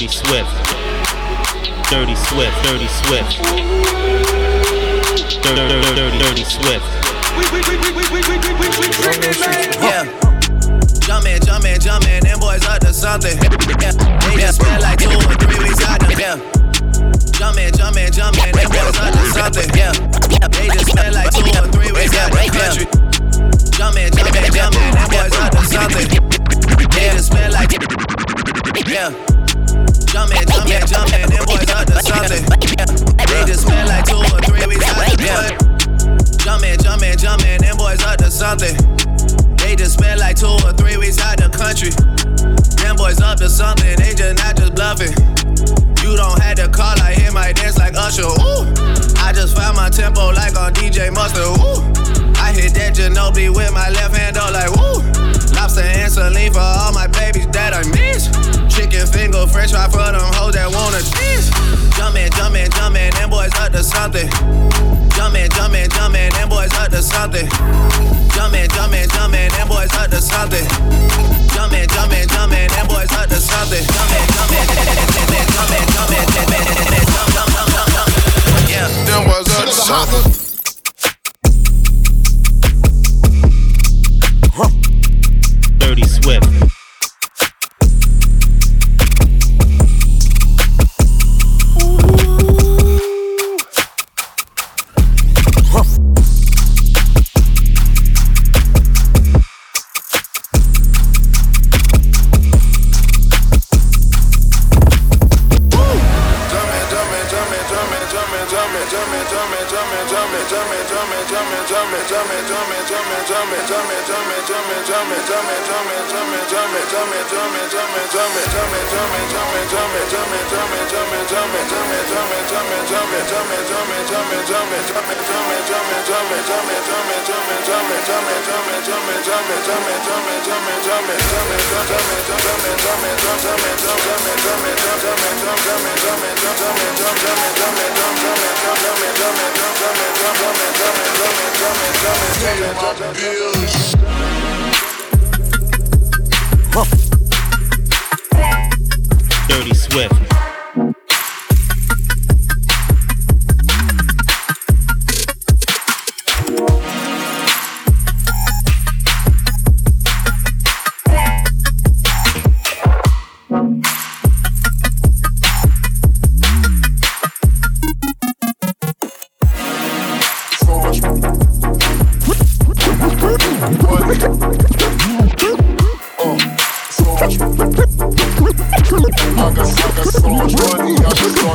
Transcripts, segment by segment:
Dirty Swift. Dirty Swift. Dirty Swift. Dirty, dirty, dirty, dirty Swift. Yeah. Jumpin', jumpin', jumpin', them boys up to something. Yeah. They just spent like two or three weeks out there. Yeah. Jumpin', jumpin', jumpin', them boys up to something. Yeah. They just spent like two or three weeks out the country. Jumpin', jumpin', jumpin', them boys up to something. They just spent like yeah. Jumpin', jumpin', jumpin', them boys up to something. They just spent like two or three weeks out the country. Jumpin', jumpin', jumpin', them boys up to something. They just spent like two or three weeks out the country. Them boys up to something, they just not just bluffing. You don't have to call, I hear my dance like Usher. Ooh, I just found my tempo like on DJ Mustard. Ooh, I hit that Ginobili with my left hand, though, like woo. Lobster and saline for all my babies that I miss. Chicken finger, French fry for them hoes that wanna dance. Jumpin', jumpin', jumpin', them boys up to something. Jumpin', jumpin', jumpin', them boys up to something. Jumpin', jumpin', jumpin', them boys up to something. Jumpin', jumpin', jumpin', them boys up to something. Jumpin', jumpin', jumpin', jumpin', jumpin', jumpin', jump, jump, jump, jump, jump. Yeah. Them boys up to something. Swift.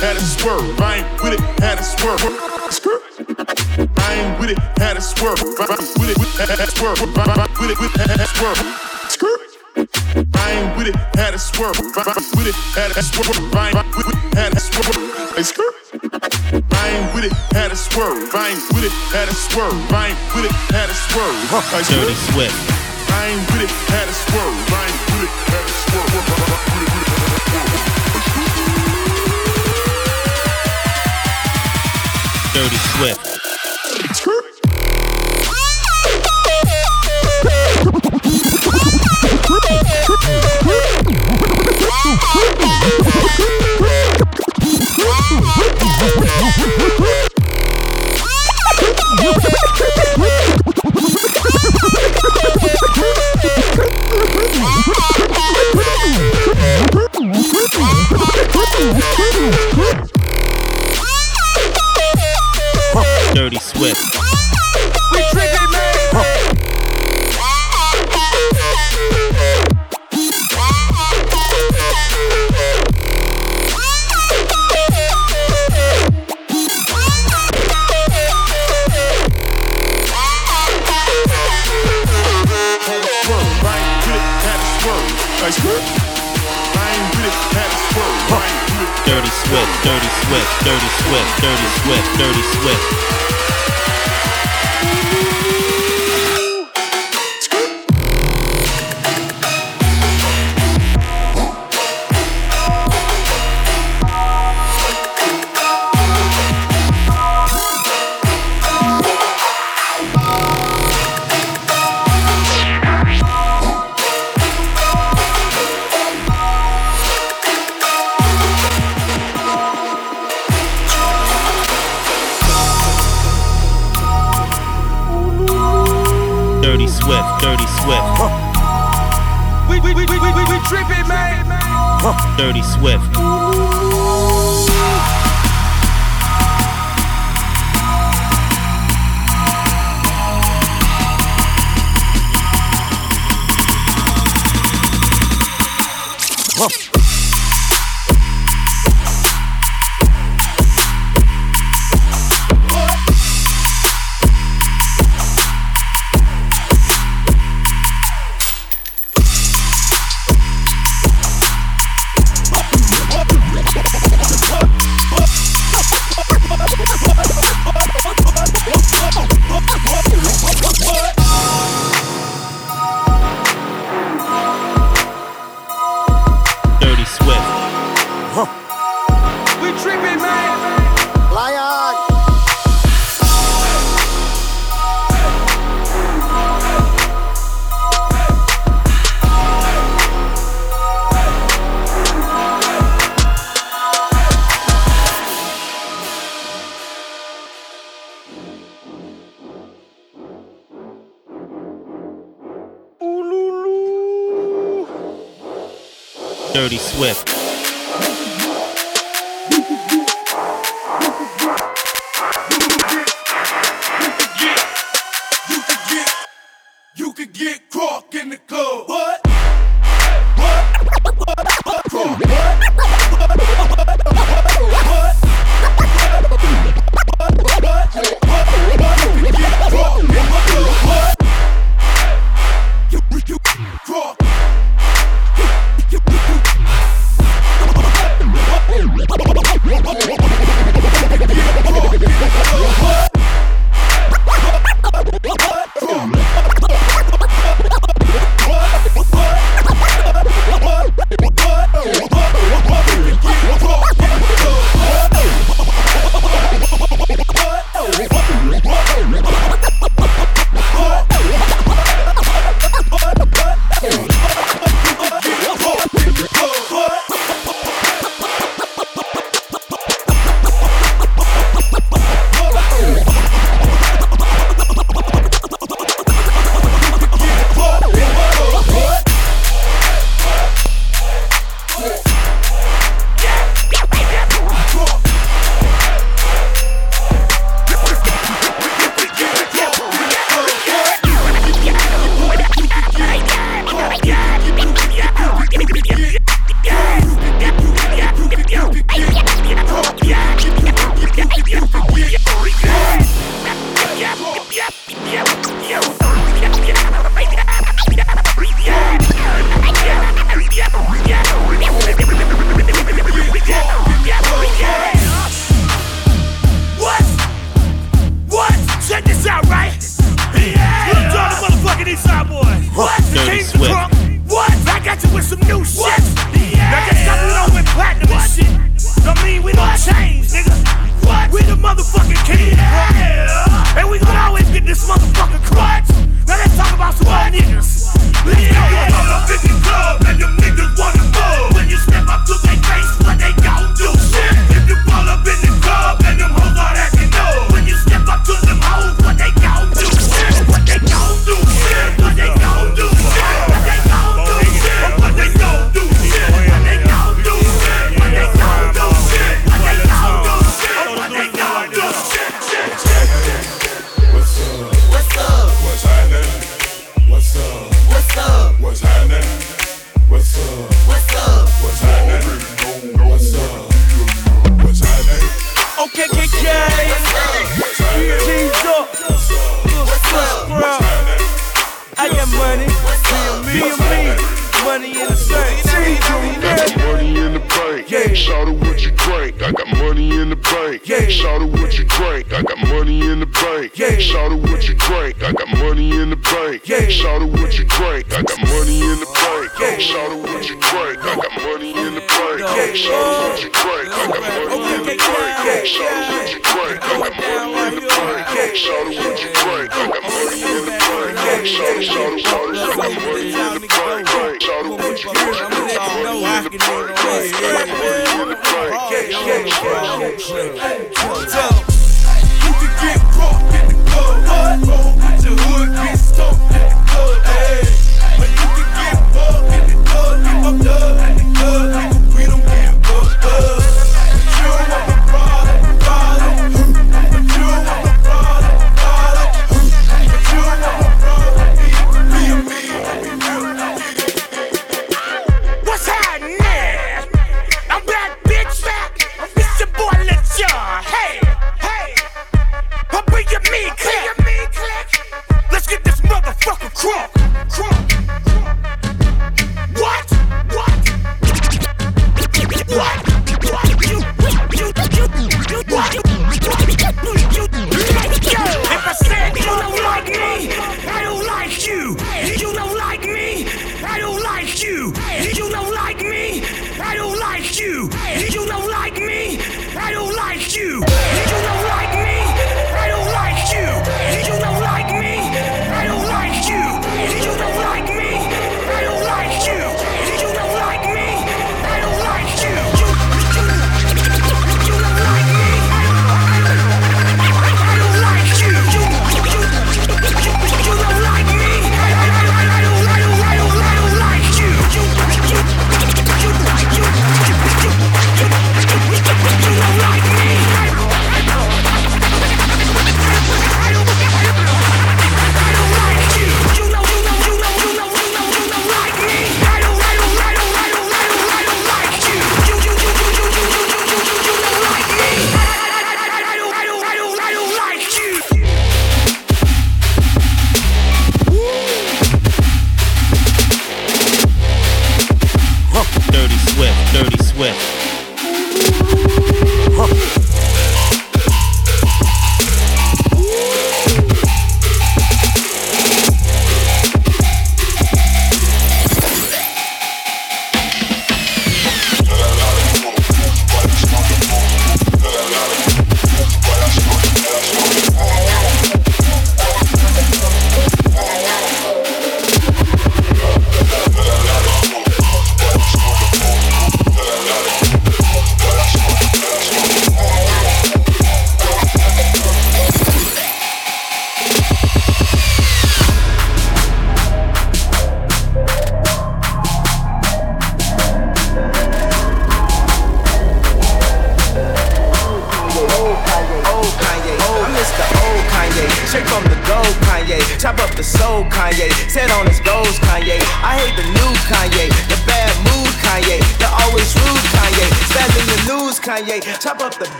had a swerve. I ain't with it, had a swerve. I ain't with it, had a swerve. I ain't with it, had a swerve. I ain't with it, had a swerve. I ain't with it, had a swerve. I ain't with it, had a swerve. I ain't with it, had a swerve. Like skirt. I ain't with it, had a swerve. I ain't with it, had a swerve. I ain't with it, had a swerve. Dirty. Swift. I ain't with it, had a swerve. I ain't with it, had a swerve. Dirty Swift. with.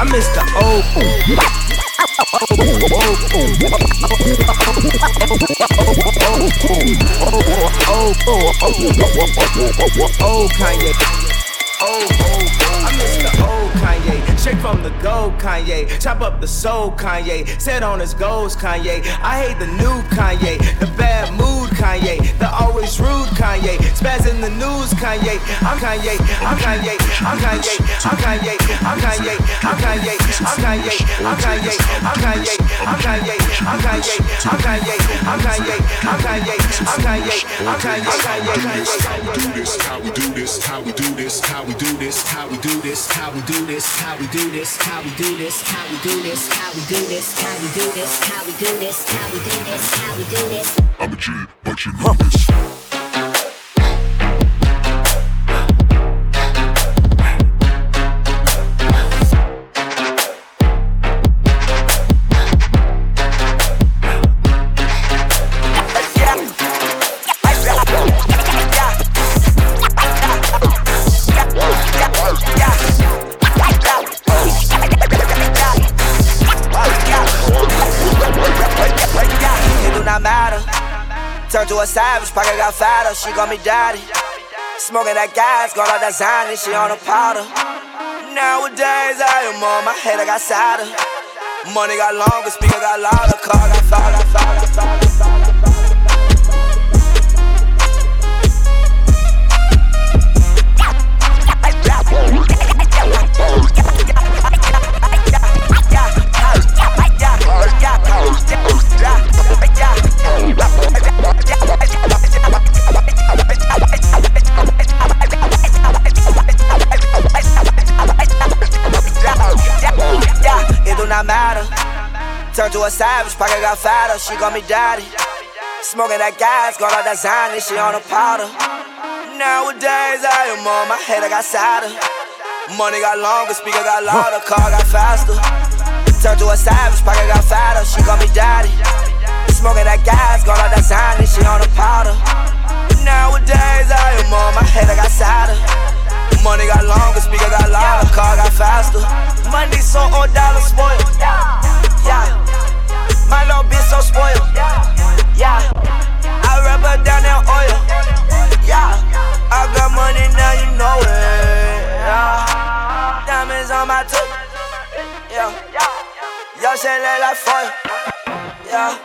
I miss the old Oh, Kanye. oh. I miss the old Kanye. Straight from the gold, Kanye. Chop up the soul, Kanye. Set on his goals, Kanye. I hate the new Kanye. The bad mood, Kanye. The always rude, Kanye. Spazzing the news, Kanye. I'm Kanye. I'm Kanye. I'm Kanye. I'm Kanye. I'm Kanye. I'm Kanye. I'm Kanye. I'm Kanye. I'm Kanye. I'm Kanye. I'm Kanye. I'm Kanye. I'm Kanye. I'm Kanye. I'm Kanye. I'm Kanye. How we Kanye. this? How Kanye. do this? How we do this? How we do this? How we do this? How we do this? How we do do this, how we do this, how we do this, how we do this, how we do this, how we do this, how we do this, how we do this. I'm a G, but you know this. Savage, pocket got fatter, she call me daddy. Smoking that gas, got all that Xanny, she on a powder. Nowadays, I am on my head, I got sadder. Money got longer, speaker got louder, car got fire, got fire, got got fatter, she call me daddy. Smoking that gas, got like that Xanny, she on a powder. Nowadays, I am on my head, I got sadder. Money got longer, speaker got louder, car got faster. Turned to a savage, pocket got fatter, she call me daddy. Smoking that gas, got like that Xanny, she on a powder. Nowadays, I am on my head, I got sadder. Money got longer, speaker got louder, car got faster. Money so old, dollar spoiled. Yeah. My little bitch so spoiled. Yeah. I rub her down in oil. Yeah. I got money now, you know it. Yeah. Diamonds on my tooth. Yeah. Yo, shit look like fire. Yeah.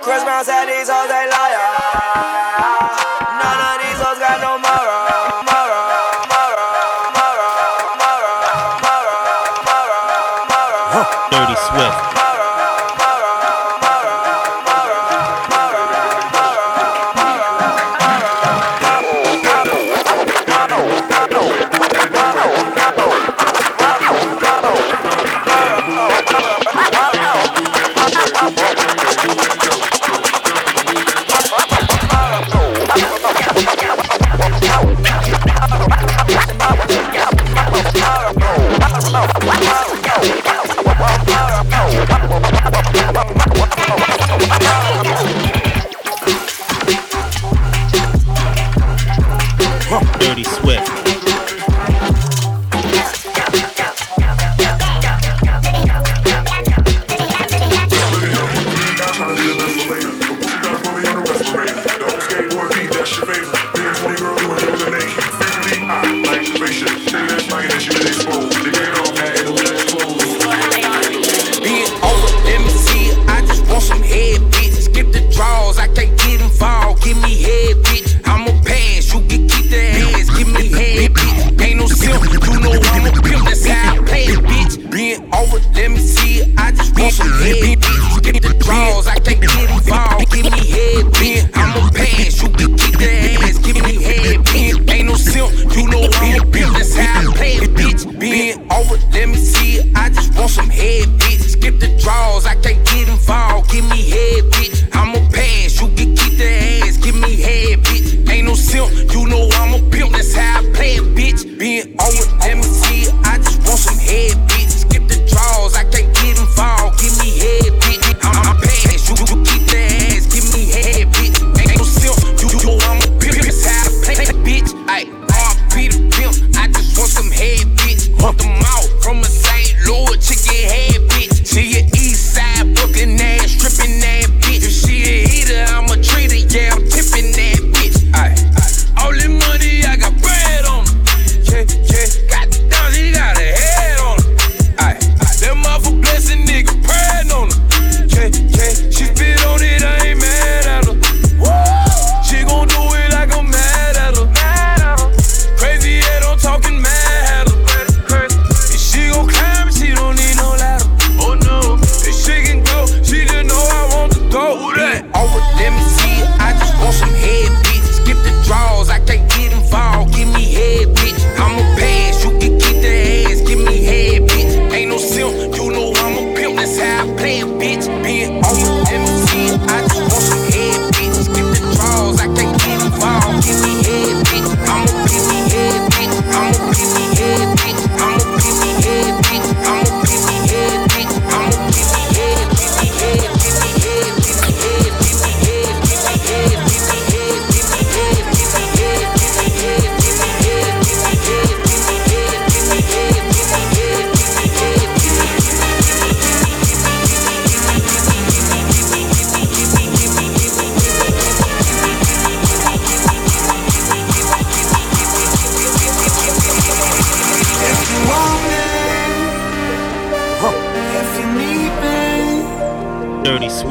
Chris Brown said these hoes they liar.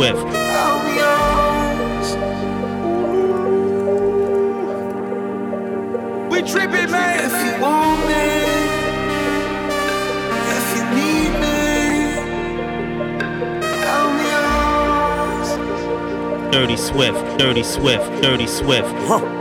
Swift. We tripping, man. If you want me, if you need me, I'm yours. Dirty Swift. Dirty Swift. Dirty Swift. If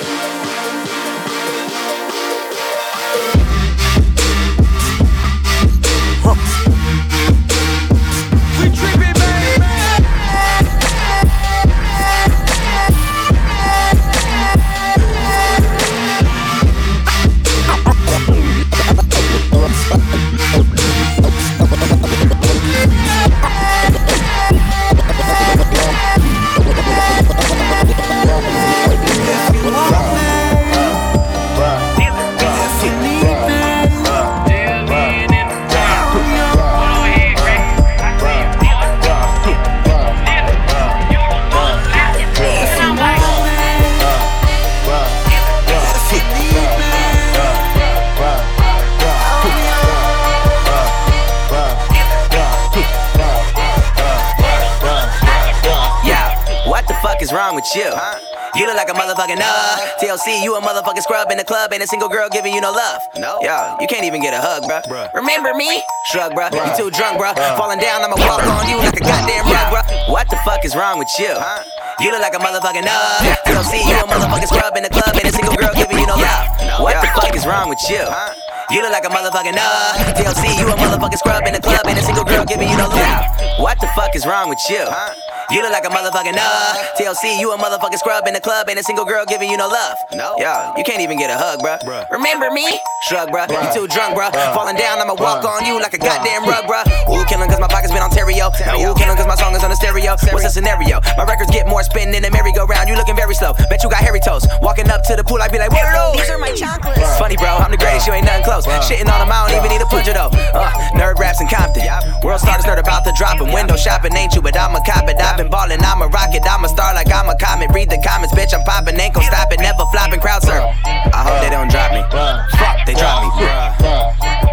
With you? You look like a motherfucking uh TLC, you a motherfucking scrub in the club, ain't a single girl giving you no love. No. Yo, you can't even get a hug, bruh. Remember me? Shrug, bruh. You too drunk, bruh. Falling down, I'ma walk on you like a goddamn rug, bruh. What the fuck is wrong with you? You look like a motherfucking uh TLC, you a motherfucking scrub in the club, ain't a single girl giving you no love. What the fuck is wrong with you? You look like a motherfucking uh TLC, you a motherfucking scrub in the club, ain't a single girl giving you no love. What the fuck is wrong with you? You look like a motherfucking uh TLC, you a motherfucking scrub in the club, ain't a single girl giving you no love. No. Yo, you can't even get a hug, bruh. Remember me? Shrug, bruh. You too drunk, bruh. Falling down, I'ma walk on you like a goddamn rug, bruh. Ooh, killing cause my pocket's been Ontario. Now, ooh, killing cause my song is on the stereo. What's the scenario? My records get more spin than a merry-go-round. You looking very slow. Bet you got hairy toes. Walking up to the pool, I be like, what are those? These are my chocolates. Funny, bro, I'm the greatest, you ain't nothing close. Shitting on them, I don't even need a plunger though. Uh, nerd raps in Compton. World starters nerd about to drop 'em. Window shopping ain't you, but I'm a cop it. I've been ballin', I'm a rocket, I'm a star like I'm a comet. Read the comments, bitch, I'm poppin', ain't gon' stop it, never flopping, crowd surf. I hope they don't drop me. Fuck, they drop me. I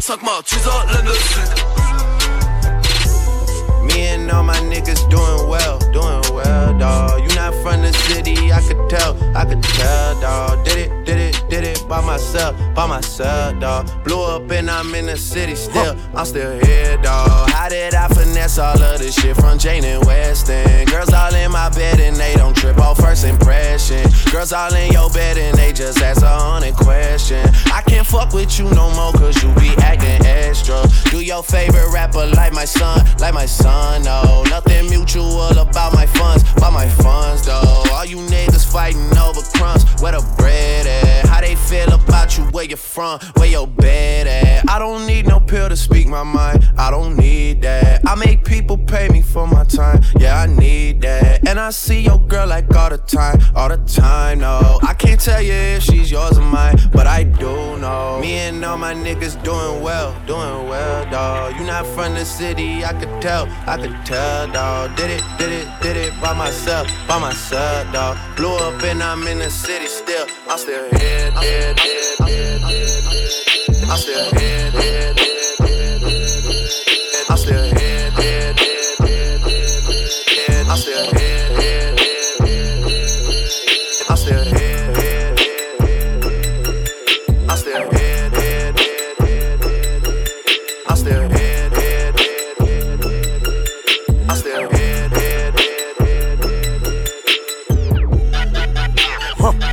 5 mois, 5 mois, tu as. Me and all my niggas doing well, doing well, dawg. You from the city, I could tell, I could tell, dawg. Did it, did it, did it by myself, by myself, dawg. Blew up and I'm in the city still, I'm still here, dawg. How did I finesse all of this shit from Jane and Weston? Girls all in my bed and they don't trip off first impression. Girls all in your bed and they just ask a hundred question. I can't fuck with you no more cause you be acting extra. Do your favorite rapper like my son, like my son no. Nothing mutual about my funds, about my funds though. All you niggas fighting over crumbs, where the bread at? How they feel about you, where you from, where your bed at? I don't need no pill to speak my mind, I don't need that. I make people pay me for my time, yeah, I need that. And I see your girl like all the time, all the time, no. I can't tell you if she's yours or mine, but I do know. Me and all my niggas doing well, doing well, dawg. You not from the city, I could tell. I could tell, dawg. Did it, did it, did it by myself, by myself, dawg. Blew up and I'm in the city still. I'm still here, dead,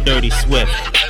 Dirty Swift.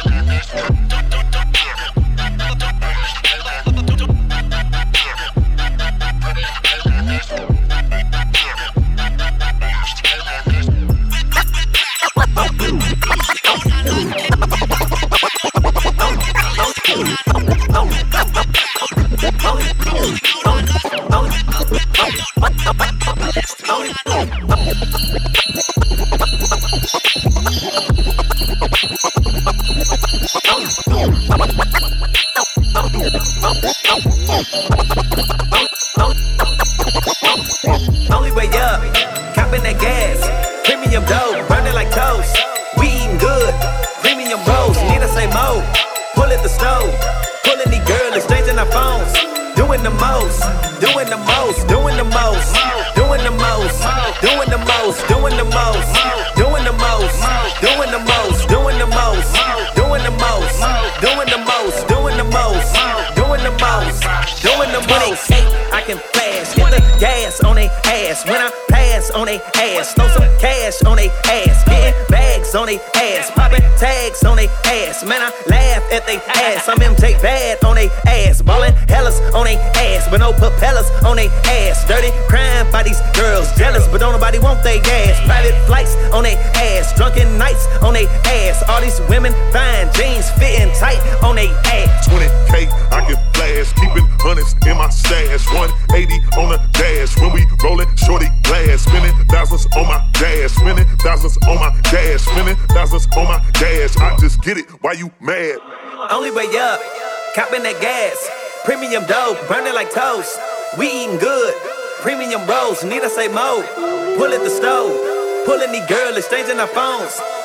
They ass, popping tags on they ass. Man, I laugh at they ass. I'm MJ bad on they ass, ballin' hellas on they ass, but no propellers on they ass. Dirty crime by these girls, jealous, but don't nobody want they ass. Private flights on they ass, drunken nights on they ass. All these women fine jeans fitting tight on they ass. 20k, I can flash, keeping hundreds in my stash. 180 on the dash when we rollin' shorty glass, spinning thousands on my dash, spinning thousands on my dash, spinning thousands on my dash. I just get it, why you mad? Only way up, copping that gas. Premium dope, burning like toast. We eating good, premium rolls, need I say more? Pull the stove, pulling the girl, exchanging our phones.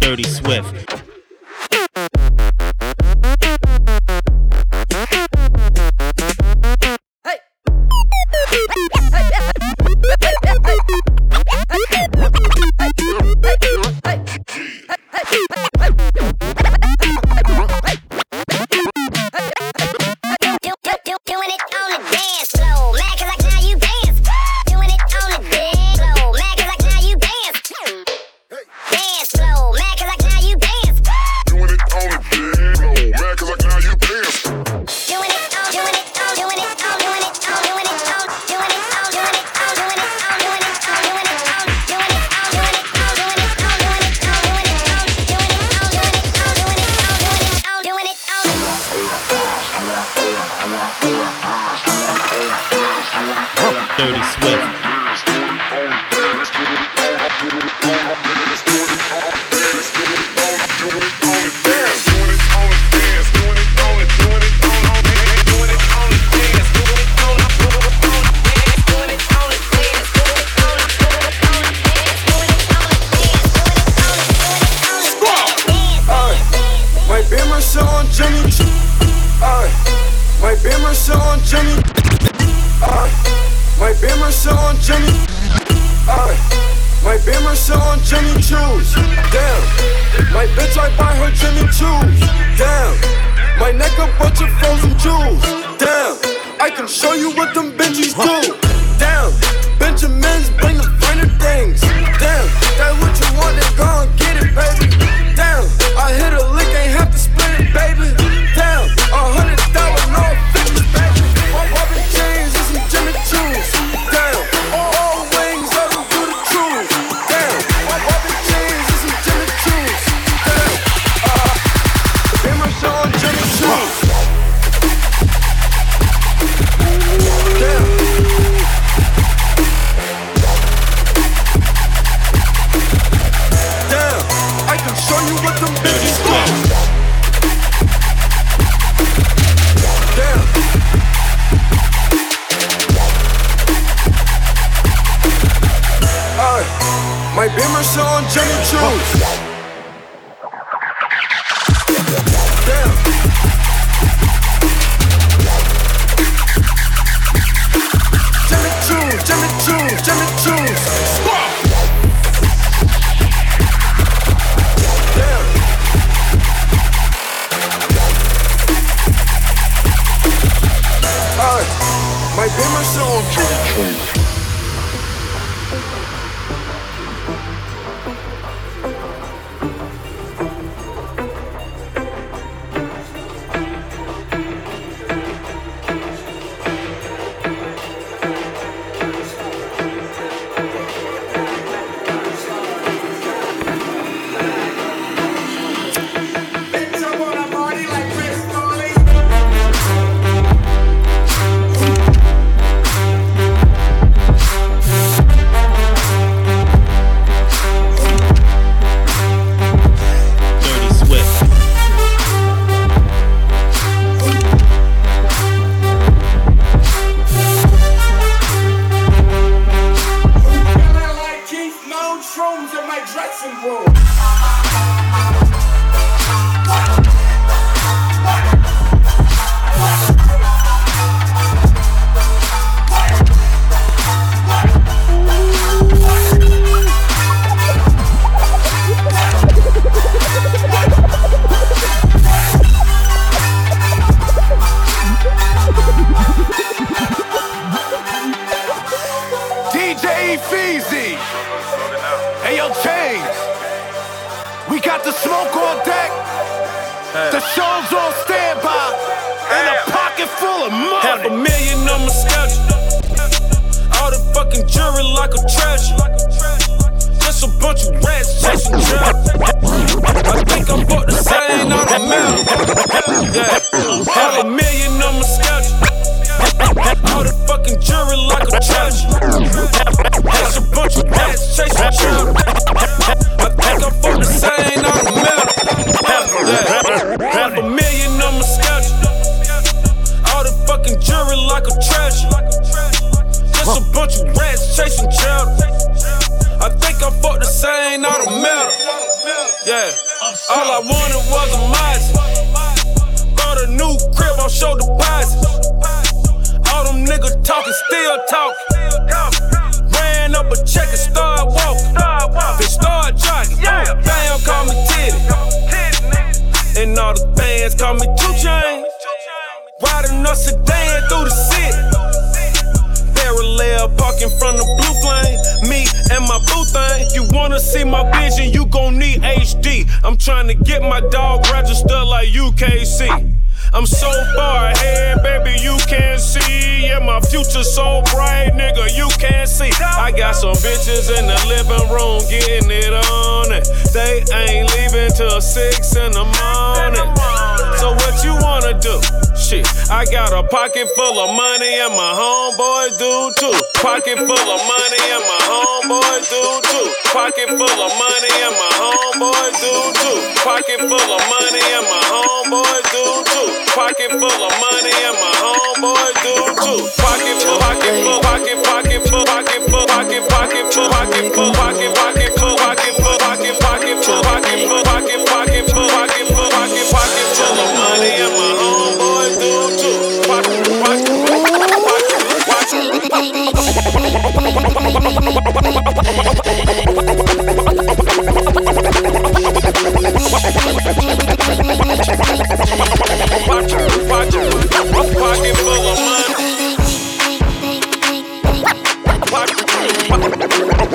Dirty Swift. show deposits. All them niggas talking, still talking. Ran up a check and start walking. They start jogging. Yeah. Damn, call me Titty. And all the fans call me Two Chain. Riding us a sedan through the city. Parallel parking from the blue flame. Me and my boo thing. If You wanna see my vision, you gon' need HD. I'm trying to get my dog registered like UKC. I'm so far ahead, baby, you can't see. Yeah, my future so bright, nigga, you can't see. I got some bitches in the living room getting it on and They ain't leaving till six in the morning. So what you wanna do? Shit, I got a pocket full of money and my homeboys do too. Pocket full of money and my homeboys do too. Pocket full of money and my homeboys do too. Pocket full of money and my homeboys do too. Pocket full of money and my homeboys do too. Pocket full, pocket full, pocket, pocket full, pocket full, pocket, pocket full, pocket full, pocket, pocket.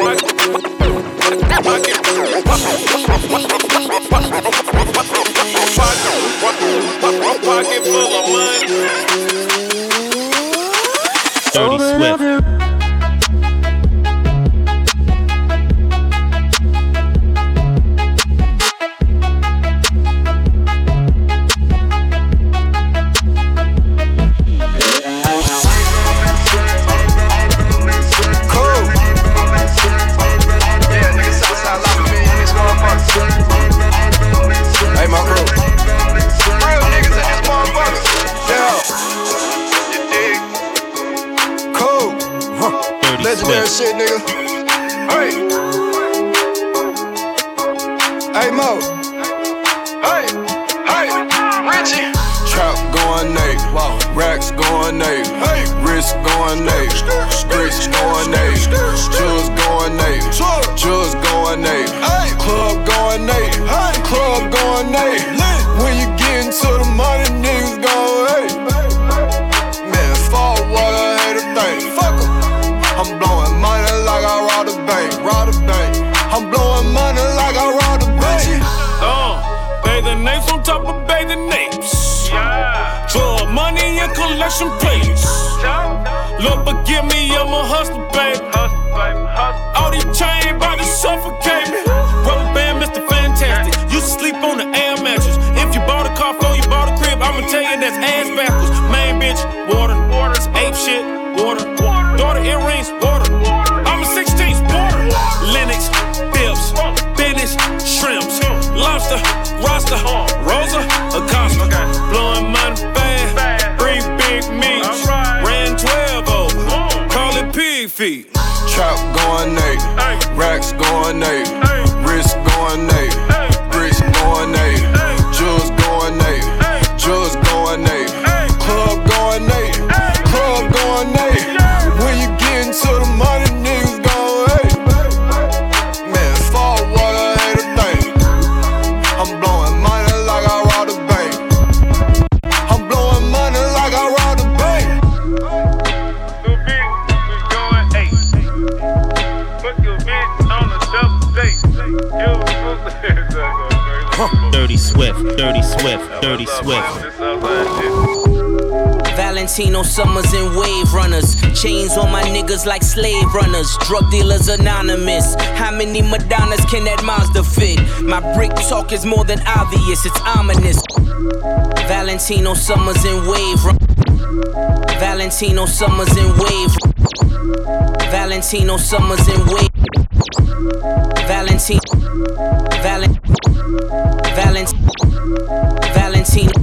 Pocket Summers and Wave Runners. Chains on my niggas like slave runners. Drug dealers anonymous. How many Madonnas can that Mazda fit? My brick talk is more than obvious, it's ominous. Valentino Summers and Wave Run- Valentino Summers and Wave. Valentino Summers and Wave. Valentino. Valent. Valent. Valentino.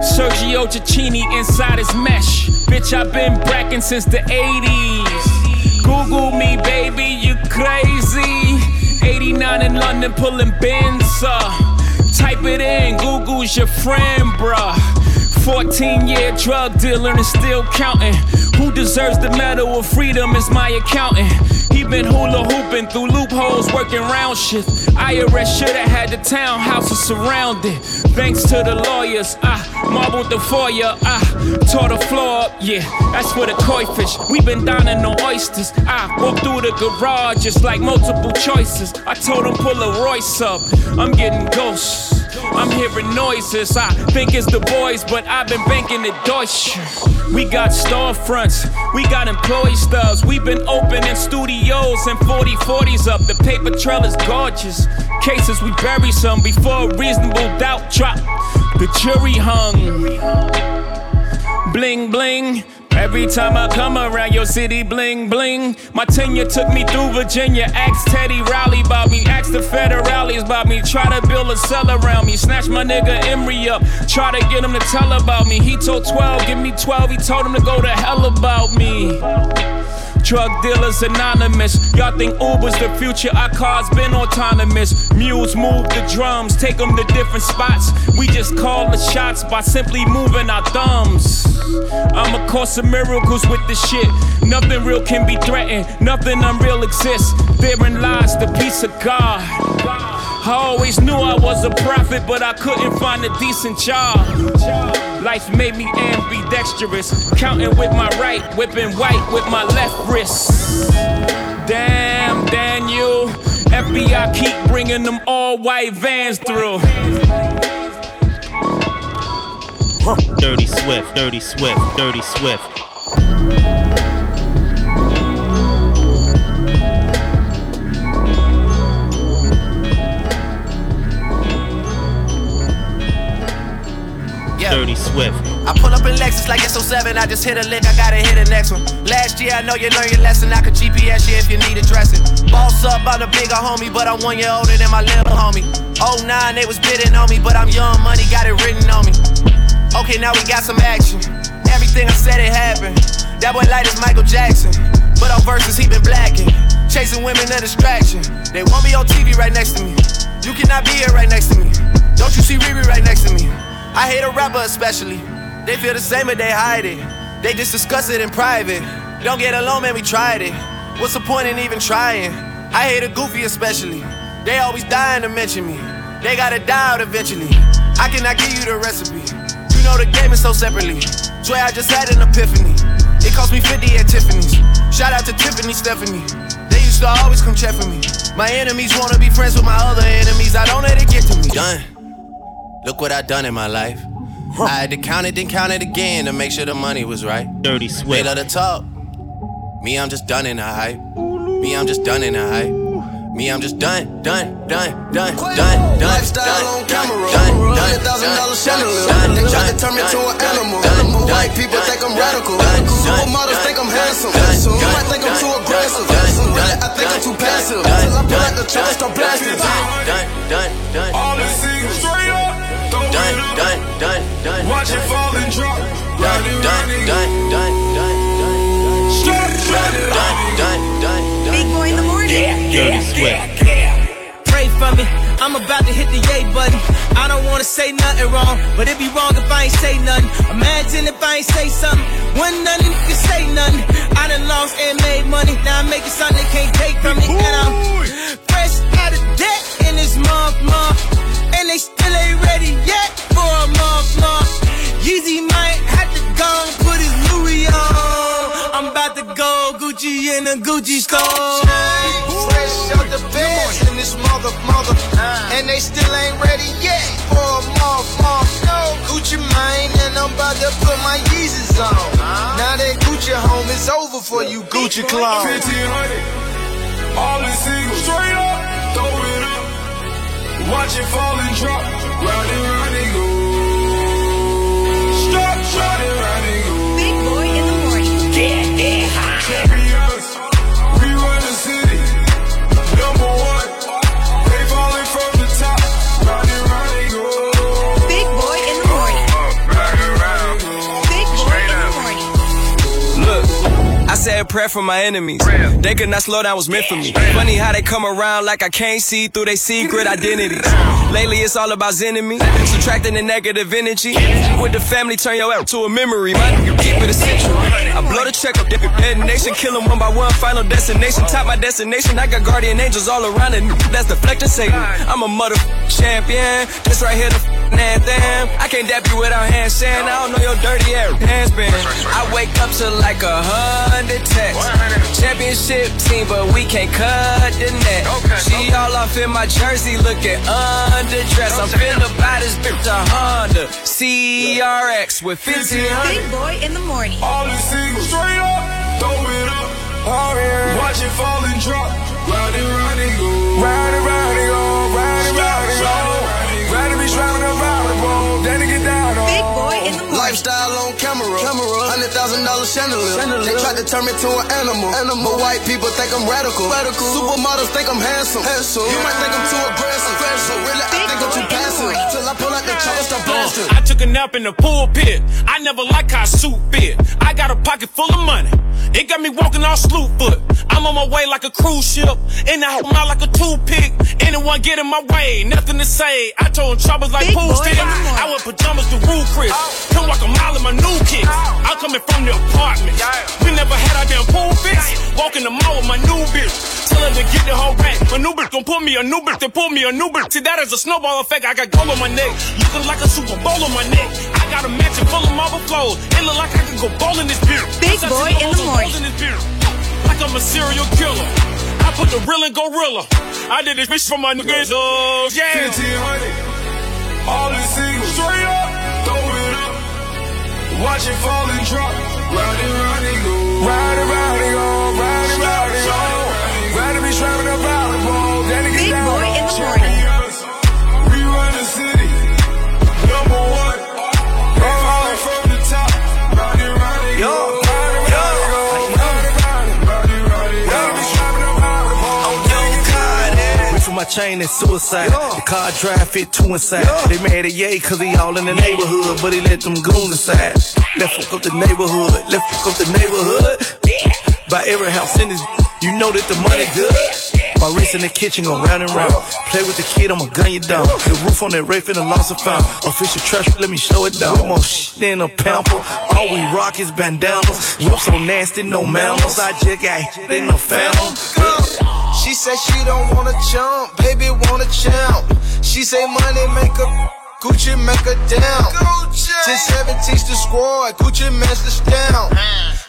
Sergio Tacchini inside his mesh. Bitch, I've been bracking since the 80s. Google me, baby, you crazy. 89 in London pulling bins up. Type it in, Google's your friend, bruh. 14 year drug dealer and still counting. Who deserves the medal of freedom is my accountant. Been hula hooping through loopholes, working round shift. IRS shoulda had the townhouses surrounded. Thanks to the lawyers, I marbled the foyer, I tore the floor up. Yeah, that's for the koi fish. We been dining on oysters. I walked through the garage just like multiple choices. I told him pull a Royce up. I'm getting ghosts. I'm hearing noises. I think it's the boys, but I've been banking at Deutsche. We got storefronts, we got employee stubs. We've been opening studios and 40 40s up. The paper trail is gorgeous. Cases we bury some before a reasonable doubt drop. The jury hung. Bling bling. Every time I come around your city, bling bling. My tenure took me through Virginia. Ask Teddy Riley about me. Ask the federales about me. Try to build a cell around me. Snatch my nigga Emory up. Try to get him to tell about me. He told 12, give me 12. He told him to go to hell about me. Drug dealers anonymous. Y'all think Uber's the future? Our cars been autonomous. Mules move the drums, take them to different spots. We just call the shots by simply moving our thumbs. I'm a course of miracles with this shit. Nothing real can be threatened, nothing unreal exists. Therein lies the peace of God. I always knew I was a prophet, but I couldn't find a decent job. Life made me ambidextrous, counting with my right, whipping white with my left wrist. Damn, Daniel, FBI keep bringing them all white vans through. Dirty Swift, Dirty Swift, Dirty Swift. Yeah. Dirty Swift. I pull up in Lexus like it's 07. I just hit a lick, I gotta hit the next one. Last year, I know you learned your lesson. I could GPS you if you need a addressing. Boss up, I'm a bigger homie, but I'm one year older than my little homie. 09, they was bidding on me, but I'm young money, got it written on me. Okay, now we got some action. Everything I said, it happened. That boy light is Michael Jackson. But on verses, he been blacking. Chasing women, a distraction. They won't be on TV right next to me. You cannot be here right next to me. Don't you see Riri right next to me? I hate a rapper especially. They feel the same, but they hide it. They just discuss it in private. Don't get alone, man, we tried it. What's the point in even trying? I hate a goofy especially. They always dying to mention me. They gotta die out eventually. I cannot give you the recipe. You know the game is so separately. Swear I just had an epiphany. It cost me 50 at Tiffany's. Shout out to Tiffany Stephanie. They used to always come check for me. My enemies wanna be friends with my other enemies. I don't let it get to me. Done. Look what I done in my life. I had to count it, then count it again to make sure the money was right. Dirty They Swift. love to talk. Me, I'm just done in the hype. Me, I'm just done in the hype. Me, I'm just done, done, done, done, done, done, Lifestyle on camera. done, done, Hundred thousand done, dollar done, chandelier. done, They try to turn me to an animal. Animal white people think I'm radical. done, Role models think I'm handsome. done, Some might think I'm too aggressive. done, Some really I think I'm too passive. done, Till I pull out the trigger, start done, blasting. done, done, done, All the singles straight up. Throw it done, done, done, done. Watch it fall and drop. Done, Ride done, done, done, done, done. Straight, straight. Done, done, done, done. Big boy in the morning. Dirty Swift. Pray for me, I'm about to hit the yay button. I don't wanna say nothing wrong, but it'd be wrong if I ain't say nothing. Imagine if I ain't say something, when none of you say nothing. I done lost and made money, now I'm making something they can't take from me. And I'm fresh out of debt in this month, month. And they still ain't ready yet for a month, month. Yeezy might have to go and put his Louis on. I'm about to go Gucci in a Gucci store. Fresh out the beds in this mother, mother. And they still ain't ready yet for a month, month. No, Gucci mine, and I'm about to put my Yeezys on. Now that Gucci home is over for you, Gucci clown. 1500. All the singles straight up. Watch it fall and drop. Round and round it go. Stop, round and round A prayer for my enemies. They could not slow down, was meant for me. Funny how they come around like I can't see through their secret identities. Lately it's all about me, subtracting the negative energy. With the family, turn your app to a memory. My keep it essential. I blow the check up, detonation, kill 'em one by one. Final destination, top my destination. I got guardian angels all around it. That's deflecting Satan. I'm a mother champion. This right here, the anthem. I can't dap you without hand saying I don't know your dirty ass hands been. I wake up to like a hundred texts. Championship team, but we can't cut the net. She all off in my jersey, looking underdressed. I'm finna buy this bitch a Honda CRX with 1500. Big boy in the morning. All the singles straight up, throw it up. Oh yeah. Watch it fall and drop. Round and round and go. Round Hundred thousand dollar chandelier. They tried to turn me to an animal. animal. But white people think I'm radical. radical. Supermodels think I'm handsome. handsome. You might think I'm too aggressive. But really, I think I'm too passive. Till I pull out the chopper, start blasting. I took a nap in the pulpit. I never like how suit fit. I got a pocket full of money. It got me walking all slew foot. I'm on my way like a cruise ship. In the home out like a toothpick. Anyone get in my way, nothing to say. I told troubles like Big pool boy sticks. in the morning. I wear pajamas to rule Chris. Oh. Come walk a mile in my new kicks. Oh. I'm coming from the apartment. We never had our damn pool fix. Walking the mall with my new bitch. Tell her to get the whole rack. My new bitch gon' pull me a new bitch to pull me a new bitch. See, that is a snowball effect. I got gold on my neck. Looking like a Super Bowl on my neck. I got a mansion full of marble flows. It look like I could go bowling this beer. Big boy in the morning. some holes in this beer. Like I'm a serial killer. I put the real in gorilla. I did this bitch for my niggas. Yeah. 1500. All the Watch it fall and drop. Round and round and go. Round and round and go. Round and round and go. Round and be trapping up out the ball. Then it get Big boy in the morning. Chain and suicide. The car drive fit two inside. They mad at Ye cause he all in the neighborhood, but he let them goons inside. Let's fuck up the neighborhood. Let's fuck up the neighborhood. By every house in this, you know that the money good. My wrist in the kitchen go round and round. Play with the kid, I'ma gun you down. The roof on that Wraith and the lost and found. Official trash, let me show it down. More shit than a pamper. All we rock is bandanas. You so nasty, no manners. I just got hit in the phantom. She said she don't wanna jump, baby wanna jump. She say money make her Gucci make her down. Since 17's the squad, Gucci masters down.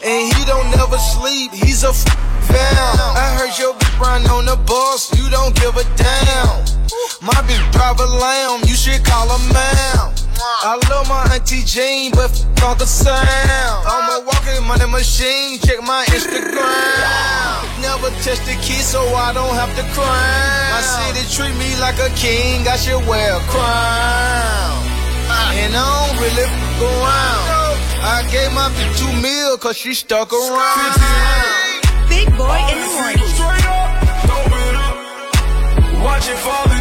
And he don't never sleep, he's a f- found. I heard your bitch run on the bus, you don't give a damn. My bitch drive a lamb, you should call her man. I love my auntie Jean, but f the Sam. I'm a walking money machine, check my Instagram. Never touch the key, so I don't have to cry. My city treat me like a king, I should wear a crown. And I don't really f around. I gave my bitch two mil, cause she stuck around. Big boy in the morning. Straight up, throw it up. Watch it fall